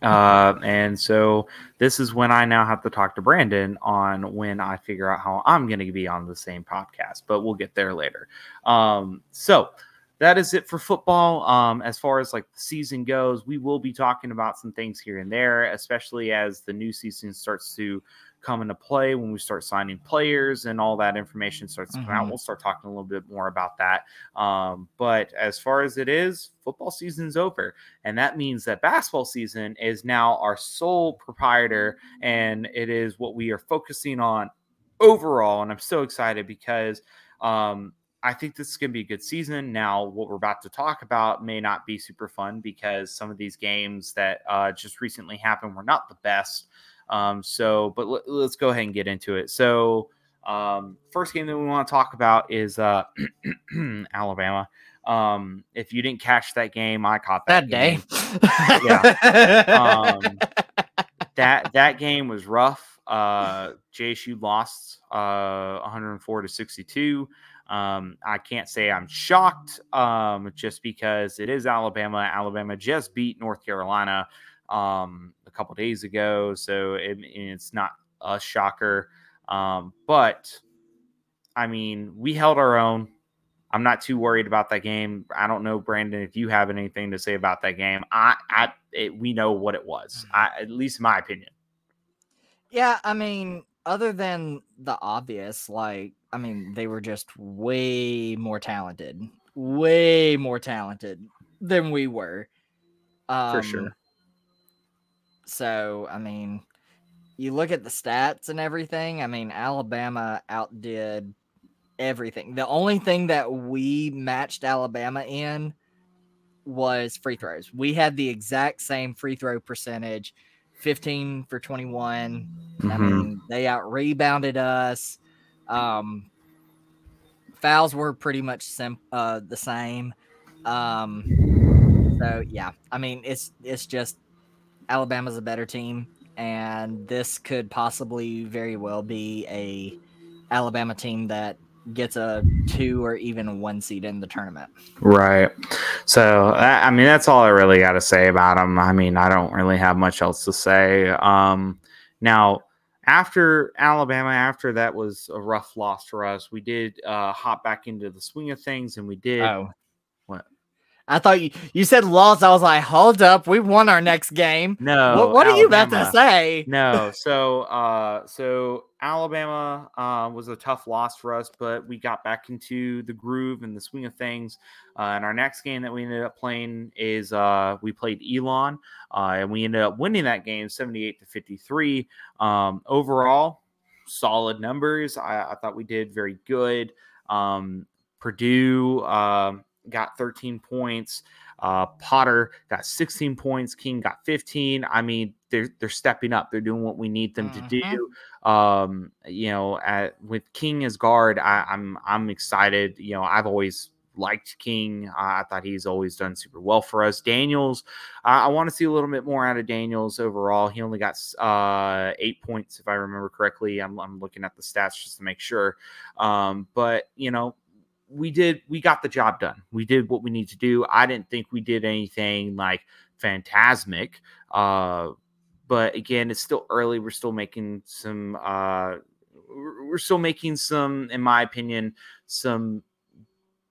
[SPEAKER 5] Uh, and so this is when I now have to talk to Brandon on when I figure out how I'm going to be on the same podcast, but we'll get there later. Um, so that is it for football. Um, as far as like the season goes, we will be talking about some things here and there, especially as the new season starts to come into play when we start signing players and all that information starts to come out.
[SPEAKER 6] Mhm.
[SPEAKER 5] We'll start talking a little bit more about that. Um, but as far as it is, football season's over. And that means that basketball season is now our sole proprietor and it is what we are focusing on overall. And I'm so excited because um, I think this is going to be a good season. Now, what we're about to talk about may not be super fun because some of these games that uh, just recently happened were not the best. Um, so, but let, us go ahead and get into it. So, um, first game that we want to talk about is uh, Alabama. Um, if you didn't catch that game, I caught that,
[SPEAKER 6] that day. yeah.
[SPEAKER 5] Um, that that game was rough. Uh, JSU lost uh, 104 to 62. Um, I can't say I'm shocked, um, just because it is Alabama. Alabama just beat North Carolina um, a couple days ago, so it, it's not a shocker. Um, but I mean, we held our own. I'm not too worried about that game. I don't know, Brandon, if you have anything to say about that game. I, I, it, we know what it was. I, at least in my opinion.
[SPEAKER 6] Yeah, I mean, other than the obvious, like, I mean, they were just way more talented, way more talented than we were. Um,
[SPEAKER 5] For sure.
[SPEAKER 6] So, I mean, you look at the stats and everything. I mean, Alabama outdid everything. The only thing that we matched Alabama in was free throws. We had the exact same free throw percentage 15 for 21. I
[SPEAKER 5] Mhm.
[SPEAKER 6] mean, they out rebounded us. Um, fouls were pretty much sim- uh, the same. Um, so yeah, I mean, it's it's just Alabama's a better team, and this could possibly very well be a Alabama team that gets a two or even one seed in the tournament.
[SPEAKER 5] Right. So, I mean, that's all I really got to say about them. I mean, I don't really have much else to say. Um, now, after Alabama, after that was a rough loss for us, we did uh, hop back into the swing of things, and we did.
[SPEAKER 6] Oh? I thought you you said loss. I was like, hold up, we won our next game.
[SPEAKER 5] No.
[SPEAKER 6] what what are you about to say?
[SPEAKER 5] no so uh so alabama uh, was a tough loss for us but we got back into the groove and the swing of things uh, and our next game that we ended up playing is uh we played elon uh, and we ended up winning that game 78 to 53 um overall solid numbers i, I thought we did very good um Perdue um got 13 points uh, Potter got 16 points. King got 15. I mean, they're they're stepping up. They're doing what we need them to do. Um, you know, at, with King as guard, I, I'm I'm excited. You know, I've always liked King. Uh, I thought he's always done super well for us. Daniels, I, I want to see a little bit more out of Daniels overall. He only got uh, eight points, if I remember correctly. I'm, I'm looking at the stats just to make sure. Um, but you know, we did we got the job done. We did what we need to do. I didn't think we did anything like phantasmic. Uh but again, it's still early. We're still making some uh we're still making some in my opinion some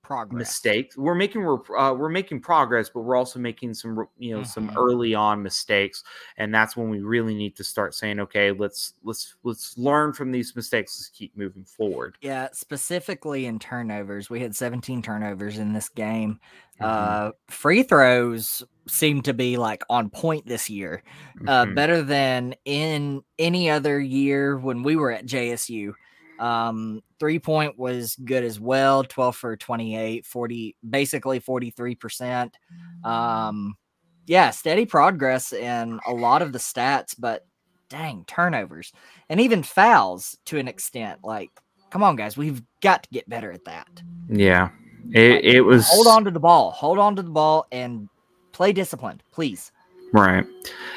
[SPEAKER 6] Progress.
[SPEAKER 5] mistakes. We're making we're uh, we're making progress, but we're also making some you know some
[SPEAKER 6] Mhm.
[SPEAKER 5] early on mistakes, and that's when we really need to start saying, okay, let's let's let's learn from these mistakes. Let's keep moving forward.
[SPEAKER 6] Yeah, specifically in turnovers, we had 17 turnovers in this game.
[SPEAKER 5] Mhm.
[SPEAKER 6] Uh, free throws seem to be like on point this year, uh,
[SPEAKER 5] Mhm.
[SPEAKER 6] better than in any other year when we were at JSU. Um, three point was good as well 12 for 28, 40, basically 43%. Um, yeah, steady progress in a lot of the stats, but dang, turnovers and even fouls to an extent. Like, come on, guys, we've got to get better at that.
[SPEAKER 5] yeah, it it was
[SPEAKER 6] Hold on to the ball, hold on to the ball, and play disciplined, please.
[SPEAKER 5] Right.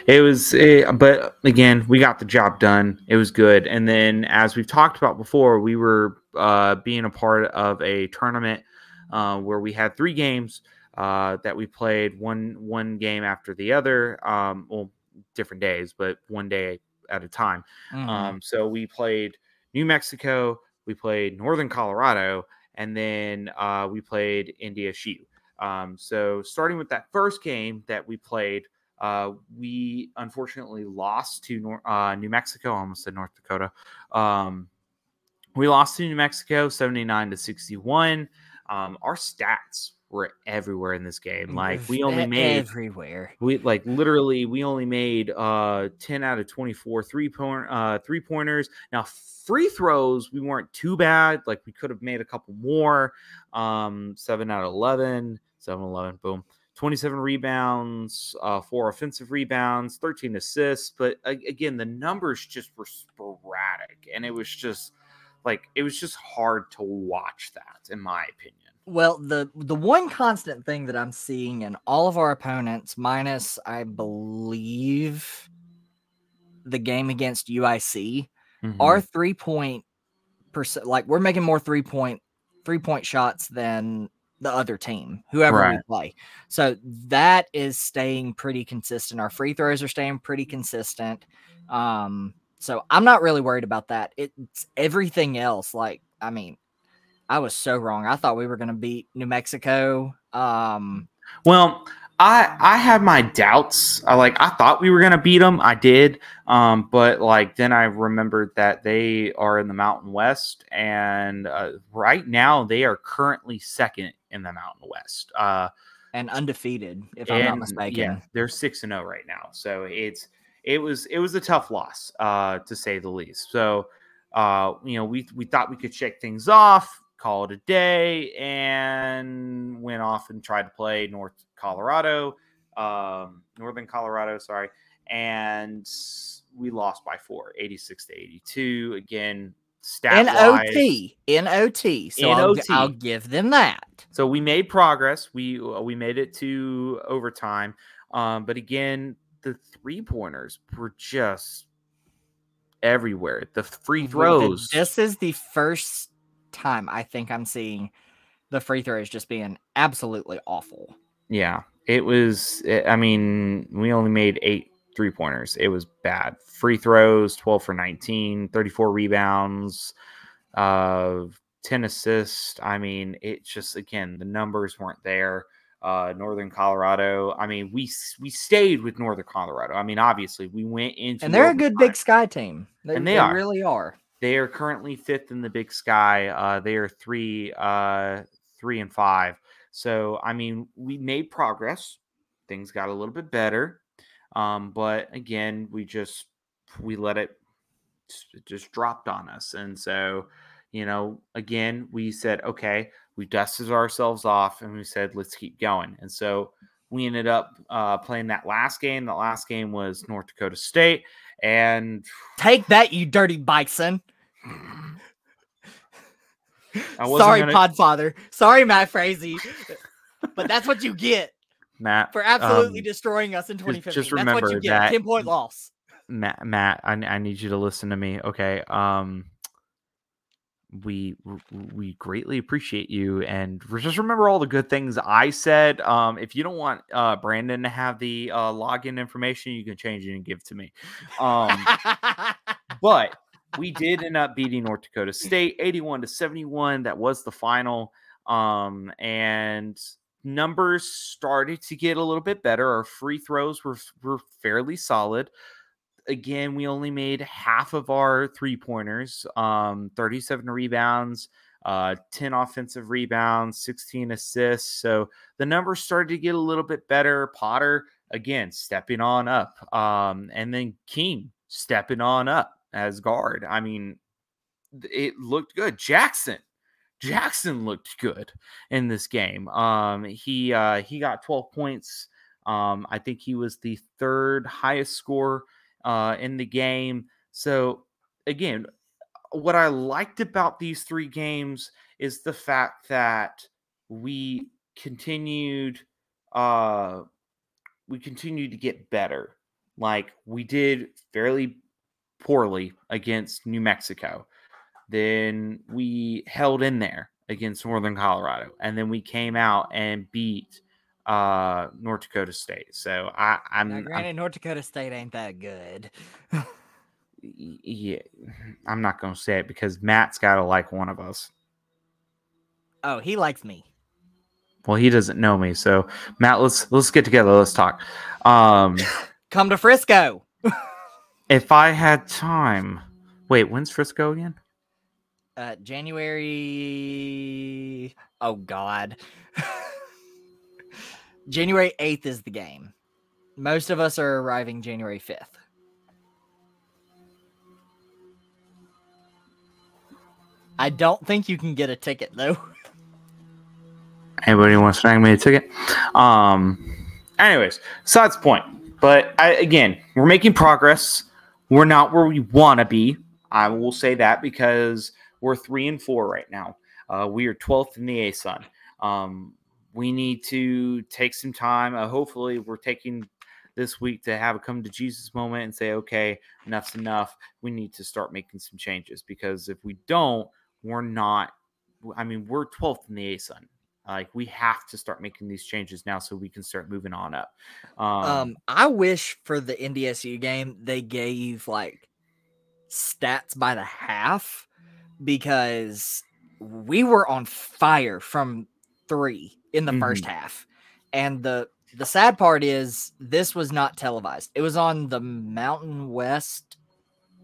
[SPEAKER 5] It was, eh, but again, we got the job done. It was good. And then, as we've talked about before, we were uh, being a part of a tournament uh, where we had three games uh, that we played one one game after the other. Um, well, different days, but one day at a time.
[SPEAKER 6] Mhm.
[SPEAKER 5] Um, so we played New Mexico, we played Northern Colorado, and then uh, we played NDSU. Um, so starting with that first game that we played, uh, we unfortunately lost to Nor- uh, New Mexico. I almost said North Dakota. Um, we lost to New Mexico, seventy-nine to sixty-one. Um, our stats were everywhere in this game. Like we only made
[SPEAKER 6] everywhere.
[SPEAKER 5] we like literally we only made uh 10 out of 24 three point uh three pointers now free throws we weren't too bad like we could have made a couple more um 7 out of 11 7 11 boom 27 rebounds uh four offensive rebounds 13 assists but again the numbers just were sporadic and it was just like it was just hard to watch that in my opinion.
[SPEAKER 6] Well, the the one constant thing that I'm seeing in all of our opponents, minus I believe the game against UIC, our three point percent like we're making more three point three point shots than the other team, whoever
[SPEAKER 5] Right.
[SPEAKER 6] we play. So that is staying pretty consistent. Our free throws are staying pretty consistent. Um, so I'm not really worried about that. It's everything else. Like, I mean, I was so wrong. I thought we were going to beat New Mexico. Um,
[SPEAKER 5] Well, I I had my doubts. I like I thought we were gonna beat them. I did, um, but like then I remembered that they are in the Mountain West, and uh, right now they are currently second in the Mountain West. Uh,
[SPEAKER 6] and undefeated, if I'm not mistaken.
[SPEAKER 5] yeah, they're six and zero right now. So it's it was it was a tough loss, uh, to say the least. So, uh, you know, we we thought we could shake things off, call it a day, and went off and tried to play North Colorado, um, Northern Colorado, sorry, and we lost by four, 86 to 82. Again, stat
[SPEAKER 6] NOT. in So
[SPEAKER 5] In
[SPEAKER 6] I'll. I'll give them that.
[SPEAKER 5] So we made progress. We uh, we made it to overtime. Um, but again, the three pointers were just everywhere. The free throws.
[SPEAKER 6] This is the first time I think I'm seeing the free throws just being absolutely awful.
[SPEAKER 5] Yeah, it was. eh, I mean, we only made eight three pointers. It was bad. Free throws, 12 for 19, 34 rebounds, uh, 10 assists. I mean, it just, again, the numbers weren't there. Uh, Northern Colorado. I mean, we we stayed with Northern Colorado. I mean, obviously, we went into
[SPEAKER 6] And they're a good. Big Sky team. They,
[SPEAKER 5] And they
[SPEAKER 6] they
[SPEAKER 5] are.
[SPEAKER 6] really are.
[SPEAKER 5] They are currently fifth in the Big Sky. Uh, they are three, uh, three and five. So I mean, we made progress. Things got a little bit better, um, but again, we just we let it it just dropped on us, and so you know, again, we said, okay, we dusted ourselves off, and we said, let's keep going, and so. We ended up uh, playing that last game. That last game was North Dakota State, and
[SPEAKER 6] Take that, you dirty bison. Sorry,
[SPEAKER 5] gonna-
[SPEAKER 6] Podfather. Sorry, Matt Frazee. but that's what you get
[SPEAKER 5] Matt
[SPEAKER 6] for absolutely
[SPEAKER 5] um,
[SPEAKER 6] destroying us in
[SPEAKER 5] just
[SPEAKER 6] 2015.
[SPEAKER 5] just
[SPEAKER 6] that's what you
[SPEAKER 5] remember
[SPEAKER 6] get.
[SPEAKER 5] that-
[SPEAKER 6] 10 point loss.
[SPEAKER 5] Matt, Matt, I, I need you to listen to me. Okay. Um, we we greatly appreciate you, and just remember all the good things I said. Um, if you don't want uh Brandon to have the uh login information, you can change it and give it to me. Um, but we did end up beating North Dakota State 81 to 71. That was the final. Um, and numbers started to get a little bit better. Our free throws were were fairly solid. Again, we only made half of our three pointers. Um, 37 rebounds, uh, 10 offensive rebounds, 16 assists. So the numbers started to get a little bit better. Potter again stepping on up. Um, and then King stepping on up as guard. I mean, it looked good. Jackson, Jackson looked good in this game. Um, he uh, he got 12 points. Um, I think he was the third highest score uh, in the game. So again, what I liked about these three games is the fact that we continued uh we continued to get better. Like we did fairly poorly against New Mexico. Then we held in there against Northern Colorado, and then we came out and beat uh North Dakota State. So I, I'm,
[SPEAKER 6] Now,
[SPEAKER 5] I'm
[SPEAKER 6] North Dakota State ain't that good.
[SPEAKER 5] yeah, I'm not gonna say it because Matt's got to like one of us.
[SPEAKER 6] Oh, he likes me.
[SPEAKER 5] Well, he doesn't know me, so Matt, let's let's get together. Let's talk. Um,
[SPEAKER 6] Come to Frisco.
[SPEAKER 5] if I had time, wait, when's Frisco again?
[SPEAKER 6] Uh, January. Oh God. January eighth is the game. Most of us are arriving January fifth. I don't think you can get a ticket though.
[SPEAKER 5] Anybody wants to snag me a ticket? Um. Anyways, besides the point. But I, again, we're making progress. We're not where we want to be. I will say that because we're three and four right now. Uh, we are 12th in the ASUN. Um, we need to take some time. Uh, hopefully, we're taking this week to have a come to Jesus moment and say, okay, enough's enough. We need to start making some changes because if we don't, we're not. I mean, we're 12th in the ASUN. Like we have to start making these changes now so we can start moving on up. Um,
[SPEAKER 6] Um, I wish for the NDSU game they gave like stats by the half because we were on fire from three in the first half. And the the sad part is this was not televised. It was on the Mountain West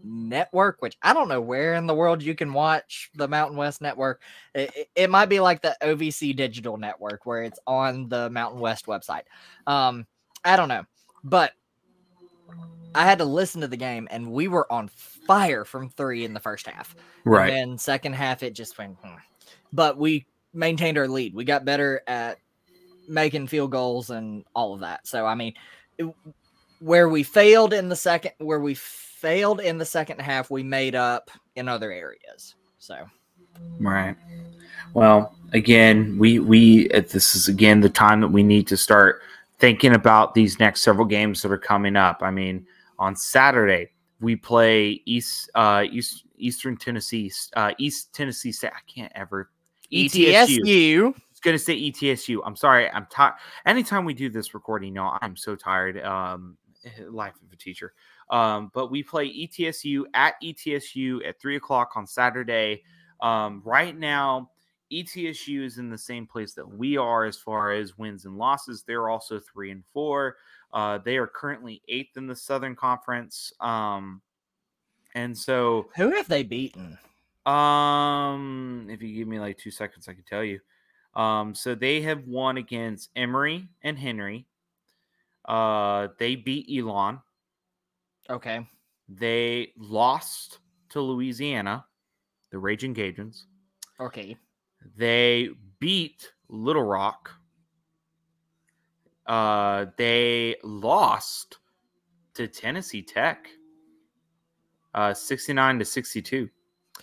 [SPEAKER 6] network, which I don't know where in the world you can watch the Mountain West network. It, it- might be like the OVC digital network where it's on the Mountain West website. Um, I don't know, but I had to listen to the game and we were on fire from three in the first half.
[SPEAKER 5] Right.
[SPEAKER 6] And then second half, it just went, hmm. but we maintained our lead. We got better at making field goals and all of that. So, I mean, it- where we failed in the second, where we failed in the second half, we made up in other areas. So,
[SPEAKER 5] Right. Well, again, we we uh, this is again the time that we need to start thinking about these next several games that are coming up. I mean, on Saturday we play East uh East Eastern Tennessee uh East Tennessee. I can't ever ETSU.
[SPEAKER 6] ETSU.
[SPEAKER 5] It's gonna say ETSU. I'm sorry. I'm tired. Anytime we do this recording, you know, I'm so tired. Um, life of a teacher. Um, but we play ETSU at ETSU at three o'clock on Saturday. Um, right now, ETSU is in the same place that we are as far as wins and losses. They're also three and four. Uh, they are currently eighth in the Southern Conference. Um, and so
[SPEAKER 6] Who have they beaten?
[SPEAKER 5] Um, if you give me like two seconds, I can tell you. Um, so they have won against Emory and Henry. Uh, they beat Elon.
[SPEAKER 6] Okay.
[SPEAKER 5] They lost to Louisiana, the Raging Cajuns.
[SPEAKER 6] Okay.
[SPEAKER 5] They beat Little Rock. Uh, they lost to Tennessee Tech. Uh, 69 to 62.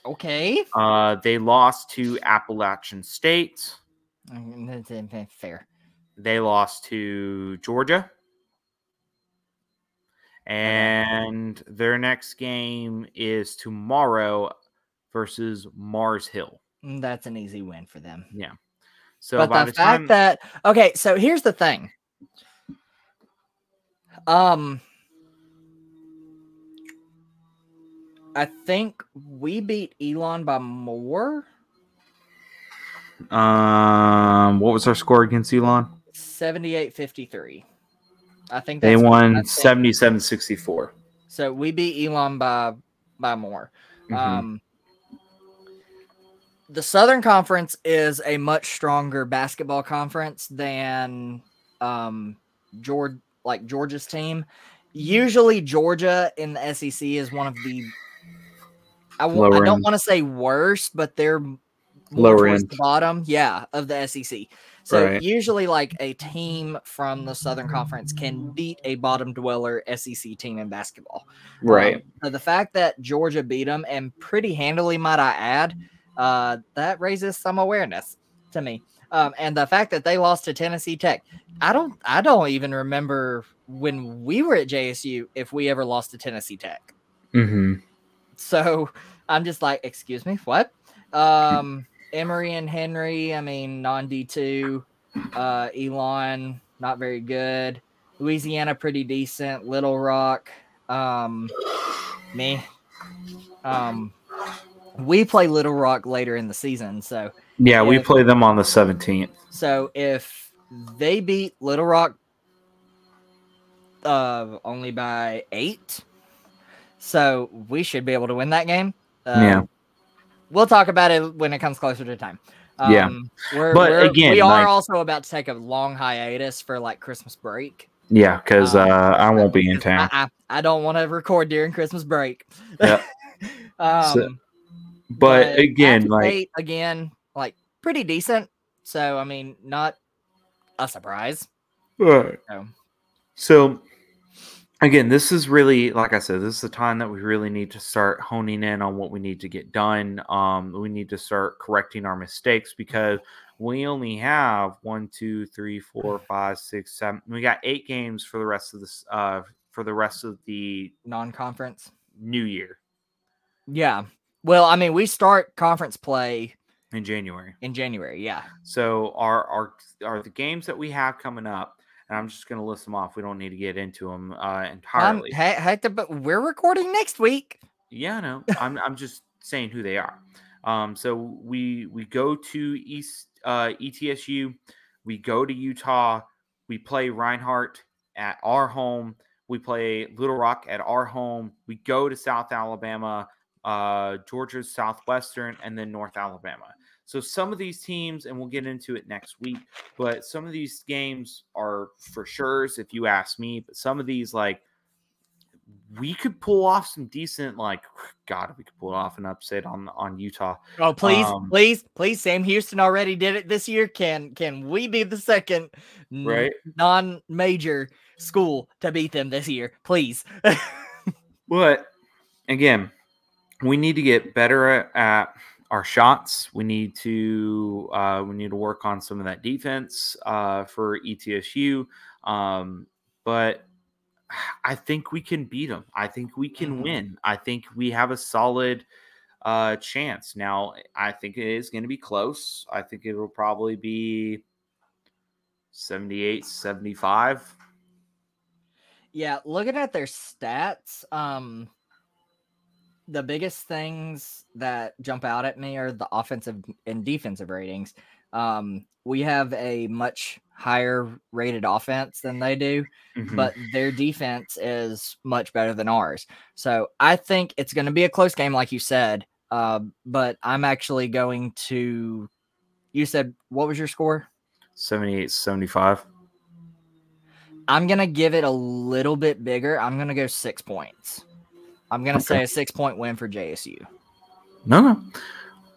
[SPEAKER 6] Okay.
[SPEAKER 5] Uh, they lost to Appalachian State.
[SPEAKER 6] That's, Fair.
[SPEAKER 5] They lost to Georgia. And their next game is tomorrow versus Mars Hill.
[SPEAKER 6] Mm, That's an easy win for them. Yeah.
[SPEAKER 5] So
[SPEAKER 6] but
[SPEAKER 5] by
[SPEAKER 6] the,
[SPEAKER 5] the,
[SPEAKER 6] fact
[SPEAKER 5] time
[SPEAKER 6] that okay, so here's the thing. Um, I think we beat Elon by more,
[SPEAKER 5] um what was our score against Elon?
[SPEAKER 6] 78-53. I think
[SPEAKER 5] They won
[SPEAKER 6] think-
[SPEAKER 5] 77-64.
[SPEAKER 6] So we beat Elon by by more.
[SPEAKER 5] Mhm.
[SPEAKER 6] Um, the Southern Conference is a much stronger basketball conference than um, George, like Georgia's team. Usually, Georgia in the SEC is one of the. I, w- I don't want to say worse, but they're
[SPEAKER 5] Lower end.
[SPEAKER 6] the bottom, yeah, of the SEC. So
[SPEAKER 5] Right.
[SPEAKER 6] usually, like a team from the Southern Conference can beat a bottom dweller SEC team in basketball.
[SPEAKER 5] Right.
[SPEAKER 6] Um, so the fact that Georgia beat them and pretty handily, might I add, uh, that raises some awareness to me. Um, and the fact that they lost to Tennessee Tech, I don't, I don't even remember when we were at JSU if we ever lost to Tennessee Tech.
[SPEAKER 5] mm-hmm.
[SPEAKER 6] So I'm just like, excuse me, what? Um, Emory and Henry, I mean, non D2, uh, Elon, not very good. Louisiana, pretty decent. Little Rock, um, me. Um, we play Little Rock later in the season. So,
[SPEAKER 5] Yeah, we play them on the 17th.
[SPEAKER 6] so if they beat Little Rock uh, only by eight, so we should be able to win that game. Uh,
[SPEAKER 5] Yeah.
[SPEAKER 6] we'll talk about it when it comes closer to time.
[SPEAKER 5] Yeah.
[SPEAKER 6] we're,
[SPEAKER 5] But
[SPEAKER 6] we're-
[SPEAKER 5] again,
[SPEAKER 6] we are
[SPEAKER 5] like-
[SPEAKER 6] also about to take a long hiatus for like Christmas break.
[SPEAKER 5] Yeah, because
[SPEAKER 6] Um,
[SPEAKER 5] uh, I won't be in town.
[SPEAKER 6] I, I, I don't want to record during Christmas break.
[SPEAKER 5] Yep.
[SPEAKER 6] um,
[SPEAKER 5] So- But again, like
[SPEAKER 6] again, like pretty decent. So I mean, not a surprise.
[SPEAKER 5] Right.
[SPEAKER 6] So,
[SPEAKER 5] So again, this is really like I said, this is the time that we really need to start honing in on what we need to get done. Um, we need to start correcting our mistakes because we only have one, two, three, four, five, six, seven. We got eight games for the rest of this uh for the rest of the
[SPEAKER 6] non-conference.
[SPEAKER 5] new year
[SPEAKER 6] Yeah. Well, I mean, we start conference play
[SPEAKER 5] in January.
[SPEAKER 6] in January. Yeah.
[SPEAKER 5] So our our are the games that we have coming up, and I'm just gonna list them off. We don't need to get into them uh,
[SPEAKER 6] Um,
[SPEAKER 5] entirely.
[SPEAKER 6] he- heck, the- but we're recording next week.
[SPEAKER 5] Yeah, no, I'm I'm just saying who they are. Um, so we we go to East uh, ETSU, we go to Utah, we play Reinhardt at our home, we play Little Rock at our home, we go to South Alabama, uh, Georgia's Southwestern, and then North Alabama. So some of these teams, and we'll get into it next week, but some of these games are for sure, if you ask me. But some of these, like, we could pull off some decent, like, God, we could pull off an upset on on Utah.
[SPEAKER 6] Oh, please,
[SPEAKER 5] Um,
[SPEAKER 6] please, please. Sam Houston already did it this year. Can can we be the second
[SPEAKER 5] Right.
[SPEAKER 6] non-major school to beat them this year? Please.
[SPEAKER 5] But again, we need to get better at our shots. We need to uh, we need to work on some of that defense uh, for ETSU. Um, but I think we can beat them. I think we can
[SPEAKER 6] Mhm.
[SPEAKER 5] win. I think we have a solid uh, chance. Now, I think it is going to be close. I think it will probably be 78 75.
[SPEAKER 6] Yeah, looking at their stats, um the biggest things that jump out at me are the offensive and defensive ratings. Um we have a much higher rated offense than they do,
[SPEAKER 5] Mhm.
[SPEAKER 6] but their defense is much better than ours. So I think it's going to be a close game, like you said. Uh, but I'm actually going to. You said what was your score?
[SPEAKER 5] 78 75.
[SPEAKER 6] I'm gonna give it a little bit bigger. I'm gonna go six points. I'm gonna say a six point win for JSU.
[SPEAKER 5] No, no.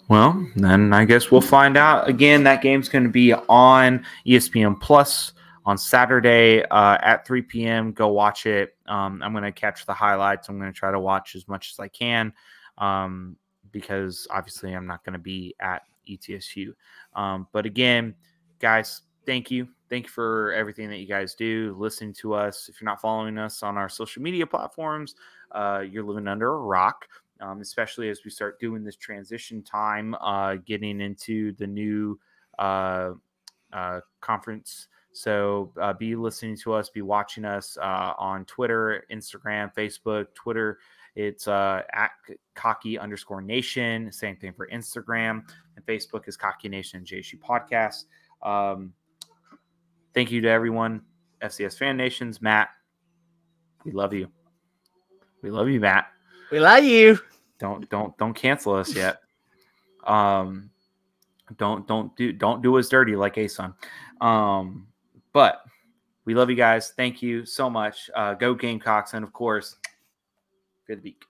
[SPEAKER 5] Well, then I guess we'll find out. Again, that game's going to be on ESPN Plus on Saturday uh, at 3 p.m. Go watch it. Um, I'm going to catch the highlights. I'm going to try to watch as much as I can um, because obviously I'm not going to be at ETSU. Um, but again, guys, thank you. Thank you for everything that you guys do, listening to us. If you're not following us on our social media platforms, uh, you're living under a rock um, especially as we start doing this transition time, uh, getting into the new uh, uh, conference. So uh, be listening to us, be watching us uh, on Twitter, Instagram, Facebook, Twitter. It's uh, at cocky underscore nation. Same thing for Instagram and Facebook is cocky nation and JSU podcast. Um, thank you to everyone, FCS fan nations. Matt, we love you. We love you, Matt
[SPEAKER 6] We love you.
[SPEAKER 5] don't don't don't cancel us yet um don't don't do don't do us dirty like ASUN. um but we love you guys thank you so much uh go gamecocks and of course good beak